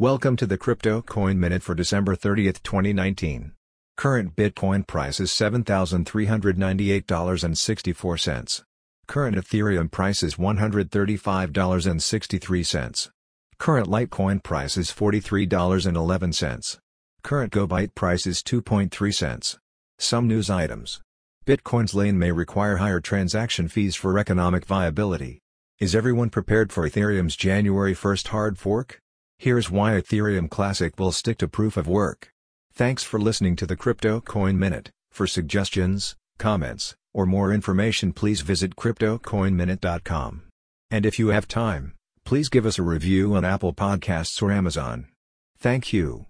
Welcome to the Crypto Coin Minute for December 30, 2019. Current Bitcoin price is $7,398.64. Current Ethereum price is $135.63. Current Litecoin price is $43.11. Current GoByte price is 2.3 cents. Some news items. Bitcoin's lane may require higher transaction fees for economic viability. Is everyone prepared for Ethereum's January 1st hard fork? Here's why Ethereum Classic will stick to proof of work. Thanks for listening to the Crypto Coin Minute. For suggestions, comments, or more information, please visit cryptocoinminute.com. And if you have time, please give us a review on Apple Podcasts or Amazon. Thank you.